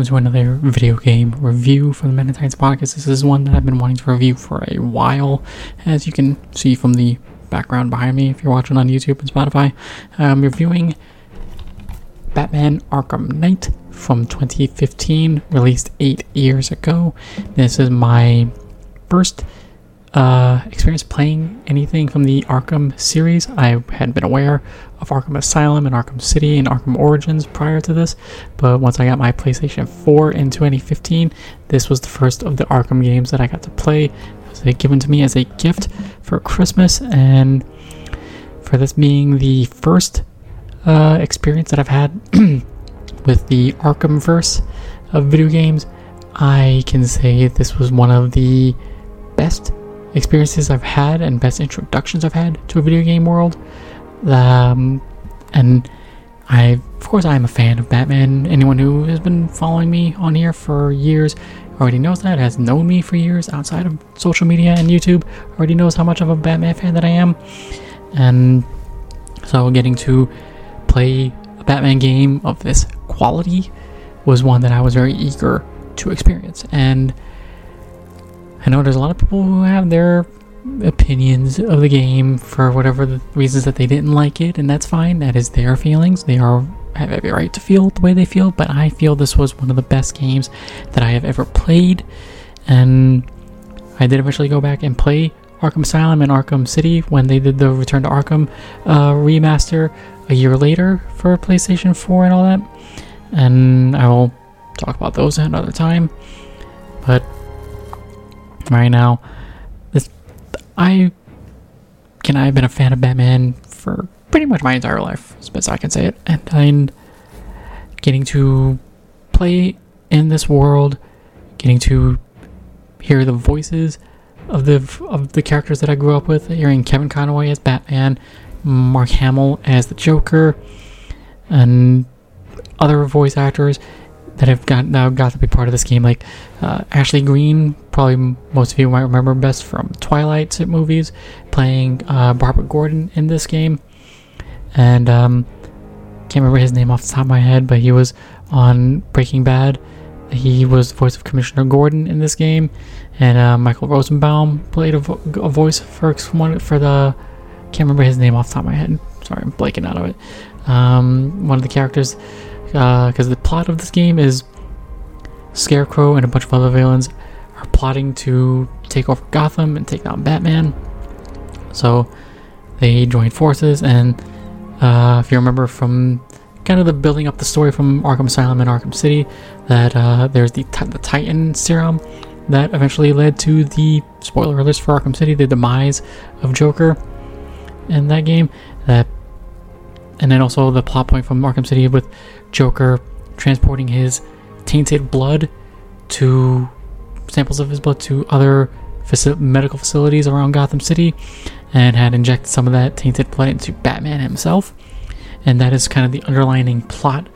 Welcome to another video game review for the Men podcast. This is one that I've been wanting to review for a while, as you can see from the background behind me if you're watching on YouTube and Spotify. I'm reviewing Batman Arkham Knight from 2015, released eight years ago. This is my first uh, experience playing anything from the Arkham series. I had been aware of Arkham Asylum and Arkham City and Arkham Origins prior to this, but once I got my PlayStation 4 in 2015, this was the first of the Arkham games that I got to play. It was given to me as a gift for Christmas, and for this being the first uh, experience that I've had with the Arkham verse of video games, I can say this was one of the best experiences I've had and best introductions I've had to a video game world. Um, and I, of course, I am a fan of Batman. Anyone who has been following me on here for years already knows that, has known me for years outside of social media and YouTube, already knows how much of a Batman fan that I am. And so getting to play a Batman game of this quality was one that I was very eager to experience. And I know there's a lot of people who have their opinions of the game for whatever the reasons that they didn't like it, and that's fine. That is their feelings. They are have every right to feel the way they feel, but I feel this was one of the best games that I have ever played. And I did eventually go back and play Arkham Asylum and Arkham City when they did the Return to Arkham uh, remaster a year later for PlayStation 4 and all that. And I will talk about those another time. But right now, this I can I've been a fan of Batman for pretty much my entire life, as best I can say it, and I'm getting to play in this world, getting to hear the voices of the of the characters that I grew up with, hearing Kevin Conroy as Batman, Mark Hamill as the Joker, and other voice actors that have got now got to be part of this game, like uh, Ashley Greene. Probably most of you might remember best from Twilight movies, playing uh, Barbara Gordon in this game, and um, can't remember his name off the top of my head, but he was on Breaking Bad. He was the voice of Commissioner Gordon in this game, and uh, Michael Rosenbaum played a, vo- a voice for for the. Can't remember his name off the top of my head. Sorry, I'm blanking out of it. Um, one of the characters because uh, the plot of this game is Scarecrow and a bunch of other villains are plotting to take over Gotham and take down Batman. So they join forces, and uh, if you remember from kind of the building up the story from Arkham Asylum and Arkham City, that uh, there's the the Titan serum that eventually led to the spoiler alerts for Arkham City, the demise of Joker in that game. That and then also the plot point from Arkham City with Joker transporting his tainted blood to samples of his blood to other faci- medical facilities around Gotham City and had injected some of that tainted blood into Batman himself. And that is kind of the underlining plot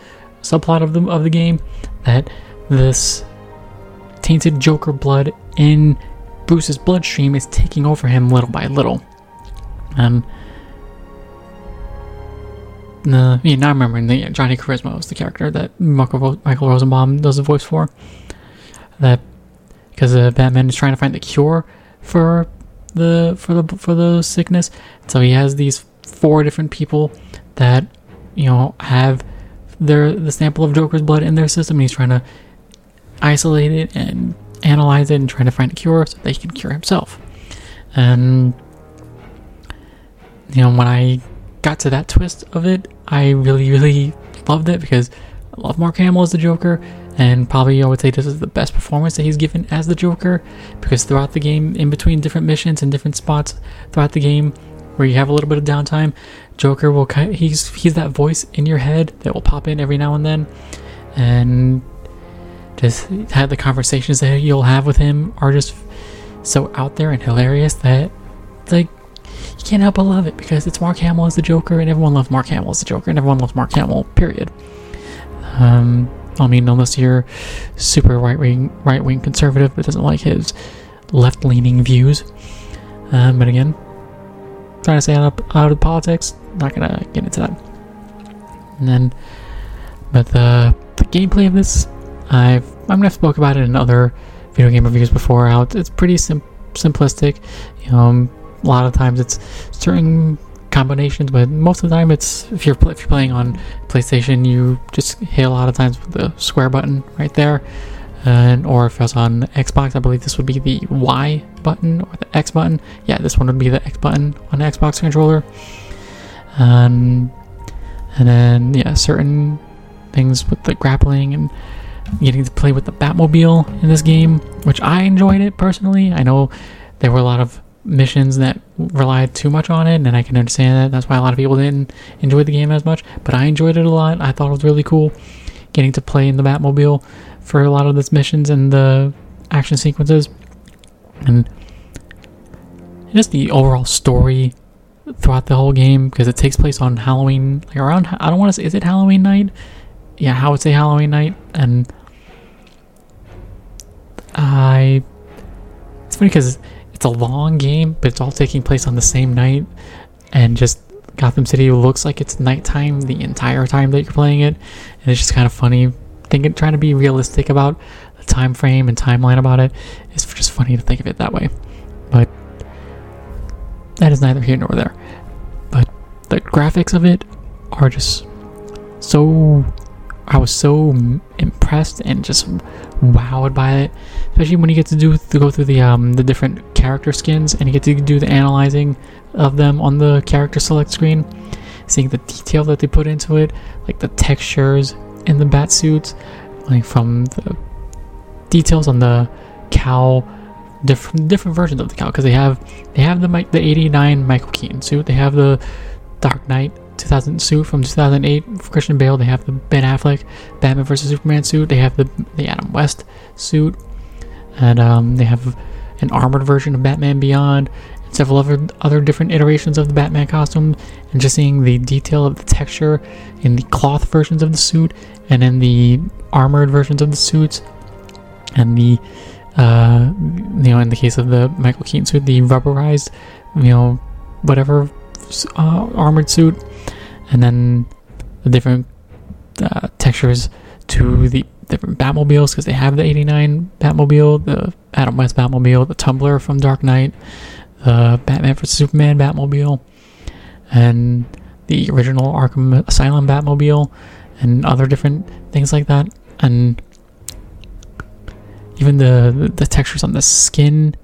subplot of the of the game that this tainted Joker blood in Bruce's bloodstream is taking over him little by little. And no, yeah, now I'm remembering the Johnny Charisma was the character that Michael, Michael Rosenbaum does the voice for. That because uh, Batman is trying to find the cure for the for the for the sickness, so he has these four different people that you know have their the sample of Joker's blood in their system, and he's trying to isolate it and analyze it and trying to find a cure so that he can cure himself. And you know when I got to that twist of it, I really, really loved it because I love Mark Hamill as the Joker, and probably I would say this is the best performance that he's given as the Joker because throughout the game, in between different missions and different spots throughout the game, where you have a little bit of downtime, Joker will he's he's that voice in your head that will pop in every now and then, and just have the conversations that you'll have with him are just so out there and hilarious that like you can't help but love it because it's Mark Hamill as the Joker, and everyone loves Mark Hamill as the Joker, and everyone loves Mark Hamill. Period. Um, I mean, unless you're super right wing, right wing conservative that doesn't like his left leaning views. Um, but again, trying to stay out of, out of politics. Not gonna get into that. And then, but the the gameplay of this, I've I'm gonna spoke about it in other video game reviews before. Out, it's pretty sim- simplistic. Know, a lot of times it's certain combinations, but most of the time it's if you're if you're playing on PlayStation, you just hit a lot of times with the square button right there, and or if it's on Xbox, I believe this would be the Y button or the X button. Yeah, this one would be the X button on the Xbox controller, and and then yeah, certain things with the grappling and getting to play with the Batmobile in this game, which I enjoyed it personally. I know there were a lot of missions that relied too much on it, and I can understand that. That's why a lot of people didn't enjoy the game as much. But I enjoyed it a lot. I thought it was really cool getting to play in the Batmobile for a lot of these missions and the action sequences, and just the overall story throughout the whole game because it takes place on Halloween, like around. I don't want to say is it Halloween night? Yeah, how would say Halloween night, and I. It's funny because it's a long game, but it's all taking place on the same night, and just Gotham City looks like it's nighttime the entire time that you're playing it, and it's just kind of funny. Thinking, trying to be realistic about the time frame and timeline about it, it is just funny to think of it that way, but that is neither here nor there. But the graphics of it are just so. I was so impressed and just wowed by it, especially when you get to do to go through the um the different character skins and you get to do the analyzing of them on the character select screen, seeing the detail that they put into it, like the textures in the bat suits, like from the details on the cowl, different different versions of the cowl because they have they have the the 89 Michael Keaton suit, they have the Dark Knight 2000 suit from 2008 for Christian Bale, they have the Ben Affleck Batman vs Superman suit, they have the the Adam West suit, and um, they have an armored version of Batman Beyond, and several other other different iterations of the Batman costume, and just seeing the detail of the texture in the cloth versions of the suit and in the armored versions of the suits, and the uh, you know, in the case of the Michael Keaton suit, the rubberized, you know, whatever uh, armored suit, and then the different uh, textures to the different Batmobiles because they have the 89 Batmobile, the Adam West Batmobile, the Tumbler from Dark Knight, the Batman vs Superman Batmobile, and the original Arkham Asylum Batmobile, and other different things like that. And even the the textures on the skin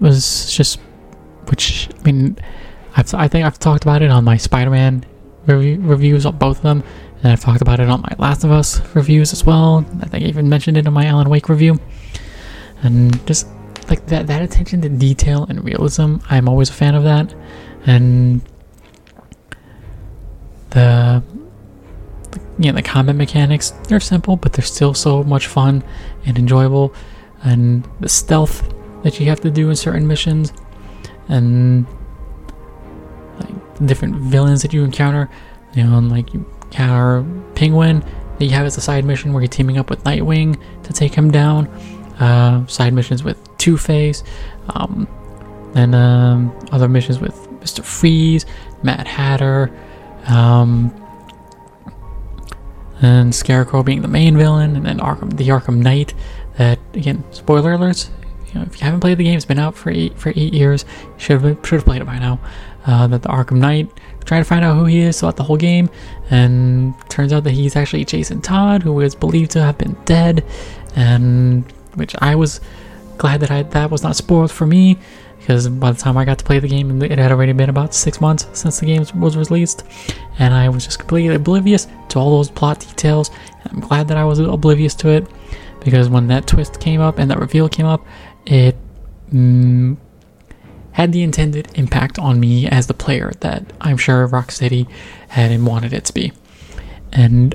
was just, which I mean, I've, I think I've talked about it on my Spider-Man review, reviews on both of them, and I've talked about it on my Last of Us reviews as well. I think I even mentioned it in my Alan Wake review, and just like that that attention to detail and realism, I'm always a fan of that, and the you know, the combat mechanics, they're simple, but they're still so much fun and enjoyable. And the stealth that you have to do in certain missions, and different villains that you encounter, you know, and like you Penguin that you have as a side mission where you're teaming up with Nightwing to take him down. Uh, side missions with Two Face, um, and um, other missions with Mister Freeze, Mad Hatter. Um, and Scarecrow being the main villain, and then Arkham, the Arkham Knight. That again, spoiler alerts. You know, if you haven't played the game, it's been out for eight for eight years. Should have should have played it by now. Uh, that the Arkham Knight trying to find out who he is throughout the whole game, and turns out that he's actually Jason Todd, who is believed to have been dead, and which I was glad that I that was not spoiled for me because by the time I got to play the game, it had already been about six months since the game was released, and I was just completely oblivious to all those plot details. I'm glad that I was oblivious to it because when that twist came up and that reveal came up, it mm, had the intended impact on me as the player that I'm sure Rocksteady had wanted it to be. And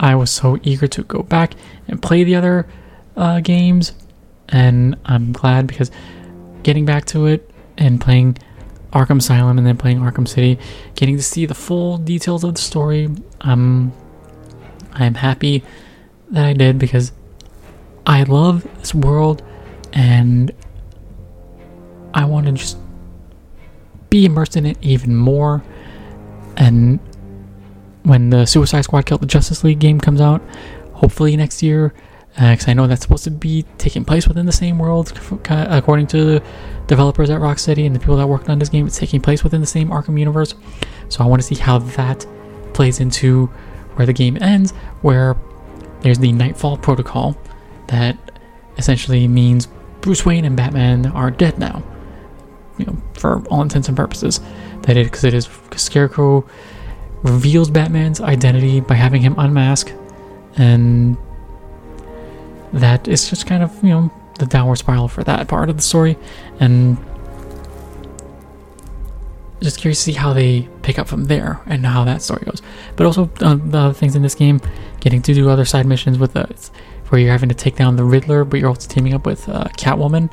I was so eager to go back and play the other uh, games, and I'm glad because getting back to it and playing Arkham Asylum and then playing Arkham City, getting to see the full details of the story, um, I'm happy that I did because I love this world and I want to just be immersed in it even more. And when the Suicide Squad Kill the Justice League game comes out, hopefully next year, because uh, I know that's supposed to be taking place within the same world, according to the developers at Rocksteady and the people that worked on this game. It's taking place within the same Arkham universe, so I want to see how that plays into where the game ends, where there's the Knightfall Protocol that essentially means Bruce Wayne and Batman are dead now. You know, for all intents and purposes, that it because it is Scarecrow reveals Batman's identity by having him unmask, and that is just kind of you know the downward spiral for that part of the story, and just curious to see how they pick up from there and how that story goes. But also uh, the other things in this game, getting to do other side missions with uh, where you're having to take down the Riddler, but you're also teaming up with uh, Catwoman,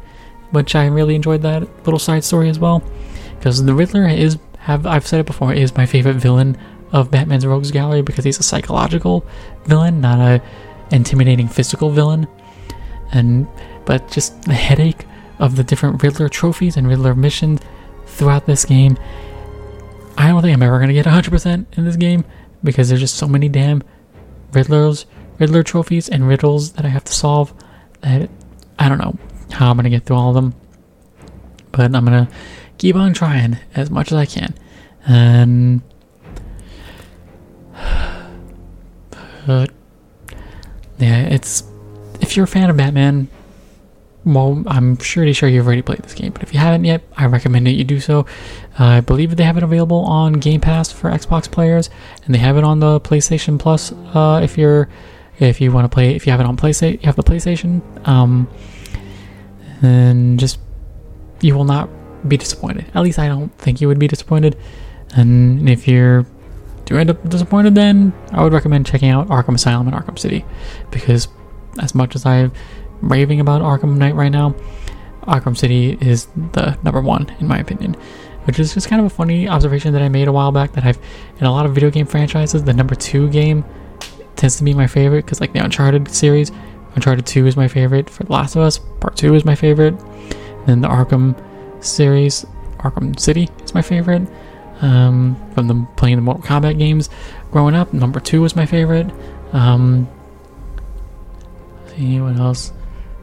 which I really enjoyed that little side story as well. Because the Riddler is have I've said it before is my favorite villain of Batman's Rogues Gallery because he's a psychological villain, not a intimidating physical villain. And but just the headache of the different Riddler trophies and Riddler missions throughout this game. I don't think I'm ever gonna get 100% in this game because there's just so many damn Riddlers, Riddler trophies, and riddles that I have to solve that I don't know how I'm gonna get through all of them. But I'm gonna keep on trying as much as I can. And but yeah, it's if you're a fan of Batman, well, I'm pretty sure you've already played this game, but if you haven't yet, I recommend that you do so. Uh, I believe they have it available on Game Pass for Xbox players, and they have it on the PlayStation Plus. Uh, if you're, if you want to play, if you have it on PlayStation, you have the PlayStation, um, and just you will not be disappointed. At least I don't think you would be disappointed. And if you're do end up disappointed, then I would recommend checking out Arkham Asylum and Arkham City, because as much as I'm raving about Arkham Knight right now, Arkham City is the number one in my opinion. Which is just kind of a funny observation that I made a while back that I've in a lot of video game franchises, the number two game tends to be my favorite because like the Uncharted series, Uncharted 2 is my favorite. For The Last of Us, Part 2 is my favorite. And then the Arkham series, Arkham City is my favorite. Um, from the playing the Mortal Kombat games growing up, number two was my favorite. Um, see what else?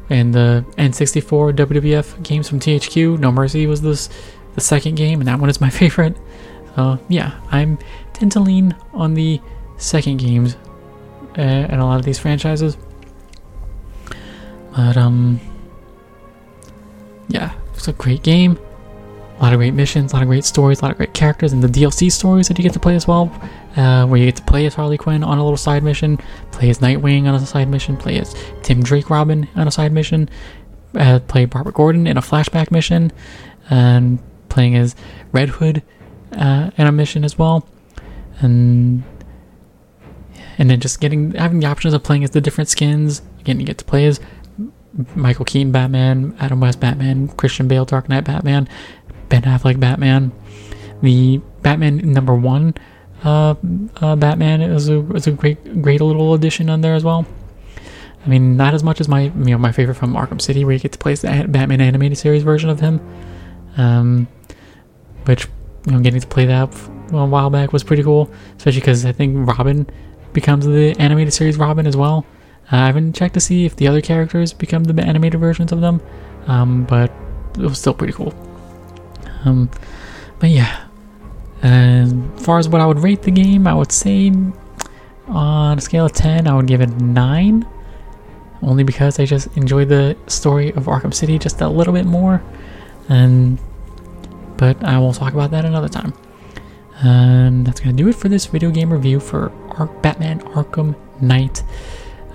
And the N64 WWF games from THQ, No Mercy was this the second game, and that one is my favorite. So yeah, I'm tend to lean on the second games uh, in a lot of these franchises. But um, yeah, it's a great game. A lot of great missions, a lot of great stories, a lot of great characters, and the DLC stories that you get to play as well, uh, where you get to play as Harley Quinn on a little side mission, play as Nightwing on a side mission, play as Tim Drake Robin on a side mission, uh, play Barbara Gordon in a flashback mission, and playing as Red Hood uh, in a mission as well, and and then just getting having the options of playing as the different skins. Again, you get to play as Michael Keaton Batman, Adam West Batman, Christian Bale Dark Knight Batman, Ben Affleck Batman. The Batman number one uh, uh, Batman is a is a great great little addition on there as well. I mean, not as much as my you know my favorite from Arkham City, where you get to play the Batman animated series version of him, um, which you know getting to play that a while back was pretty cool, especially because I think Robin becomes the animated series Robin as well. I haven't checked to see if the other characters become the animated versions of them, um, but it was still pretty cool. Um, but yeah, as far as what I would rate the game, I would say on a scale of 10, I would give it 9. Only because I just enjoy the story of Arkham City just a little bit more. And but I will talk about that another time. And that's gonna do it for this video game review for Ar- Batman Arkham Knight.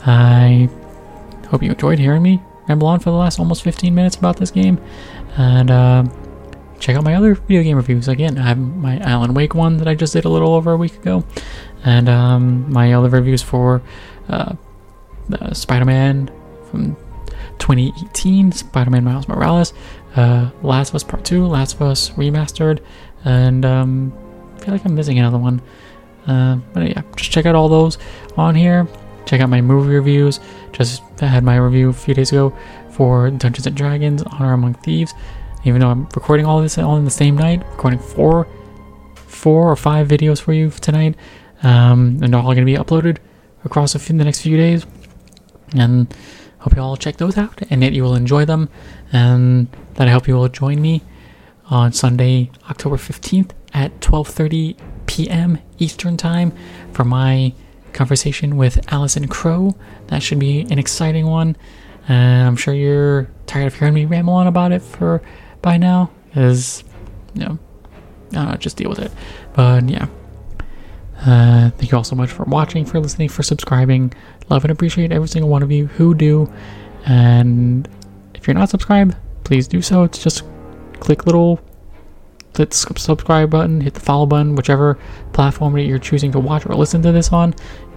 I hope you enjoyed hearing me ramble on for the last almost 15 minutes about this game. And uh, check out my other video game reviews. Again, I have my Alan Wake one that I just did a little over a week ago. And um, my other reviews for uh, Spider Man from 2018, Spider Man Miles Morales, uh, Last of Us Part 2, Last of Us Remastered, and um, I feel like I'm missing another one. Uh, but yeah, just check out all those on here. Check out my movie reviews. Just had my review a few days ago for Dungeons and Dragons: Honor Among Thieves. Even though I'm recording all this all in the same night, recording four, four or five videos for you tonight. Um, and they're all going to be uploaded across the next few days. And hope you all check those out and that you will enjoy them. And that I hope you will join me on Sunday, October 15th at 12:30 p.m. Eastern Time for my conversation with Allison Crow. That should be an exciting one. And I'm sure you're tired of hearing me ramble on about it for by now, because you know, know, just deal with it. But yeah. Uh, thank you all so much for watching, for listening, for subscribing. Love and appreciate every single one of you who do. And if you're not subscribed, please do so. It's just click little hit subscribe button, hit the follow button, whichever platform that you're choosing to watch or listen to this on,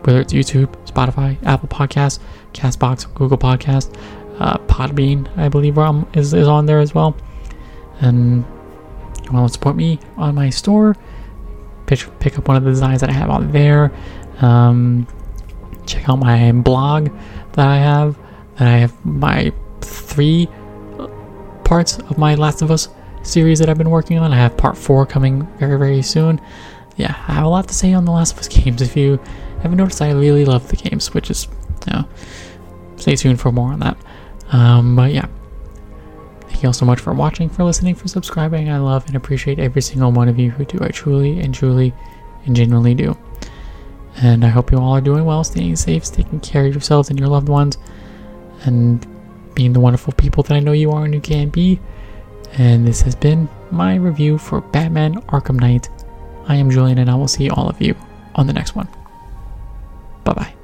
whether it's YouTube, Spotify, Apple Podcasts, Castbox, Google Podcast, uh, Podbean, I believe um, is, on there as well. And you want to support me on my store, pick, pick up one of the designs that I have on there. Um, check out my blog that I have. That I have my three parts of my Last of Us series that I've been working on. I have part four coming very, very soon. Yeah, I have a lot to say on the Last of Us games. If you haven't noticed, I really love the games, which is, you know, stay tuned for more on that. Um, but yeah, thank you all so much for watching, for listening, for subscribing. I love and appreciate every single one of you who do. I truly and truly and genuinely do. And I hope you all are doing well, staying safe, taking care of yourselves and your loved ones, and being the wonderful people that I know you are and you can be. And this has been my review for Batman Arkham Knight. I am Julian, and I will see all of you on the next one. Bye bye.